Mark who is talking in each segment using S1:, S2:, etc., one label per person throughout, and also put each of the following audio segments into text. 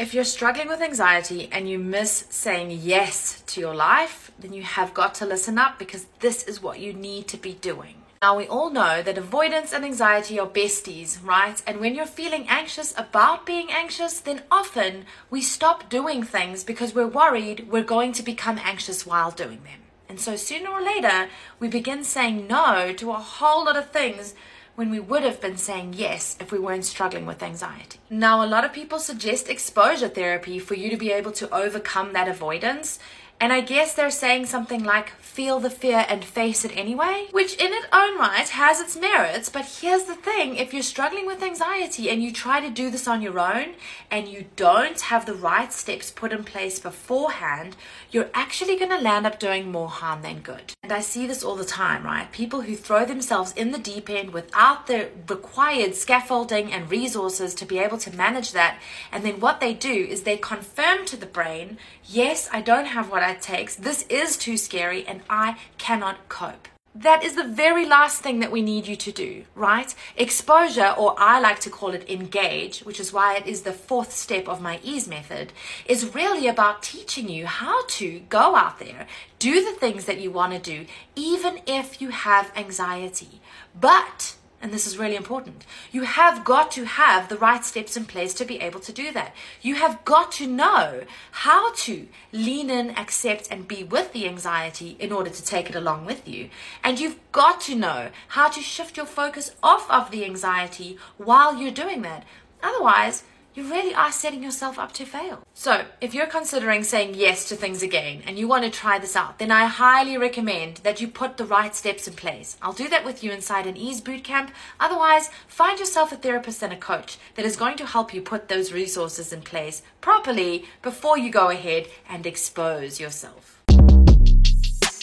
S1: If you're struggling with anxiety and you miss saying yes to your life, then you have got to listen up because this is what you need to be doing. Now, we all know that avoidance and anxiety are besties, right? And when you're feeling anxious about being anxious, then often we stop doing things because we're worried we're going to become anxious while doing them. And so sooner or later, we begin saying no to a whole lot of things when we would have been saying yes if we weren't struggling with anxiety. Now, a lot of people suggest exposure therapy for you to be able to overcome that avoidance. And I guess they're saying something like, feel the fear and face it anyway, which in its own right has its merits. But here's the thing if you're struggling with anxiety and you try to do this on your own and you don't have the right steps put in place beforehand, you're actually going to land up doing more harm than good. And I see this all the time, right? People who throw themselves in the deep end without the required scaffolding and resources to be able to manage that. And then what they do is they confirm to the brain, yes, I don't have what I takes. This is too scary and I cannot cope. That is the very last thing that we need you to do, right? Exposure, or I like to call it engage, which is why it is the fourth step of my ease method, is really about teaching you how to go out there, do the things that you want to do, even if you have anxiety. But and this is really important. You have got to have the right steps in place to be able to do that. You have got to know how to lean in, accept, and be with the anxiety in order to take it along with you. And you've got to know how to shift your focus off of the anxiety while you're doing that. Otherwise, you really are setting yourself up to fail. So, if you're considering saying yes to things again and you want to try this out, then I highly recommend that you put the right steps in place. I'll do that with you inside an Ease Bootcamp. Otherwise, find yourself a therapist and a coach that is going to help you put those resources in place properly before you go ahead and expose yourself.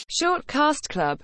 S2: Shortcast Club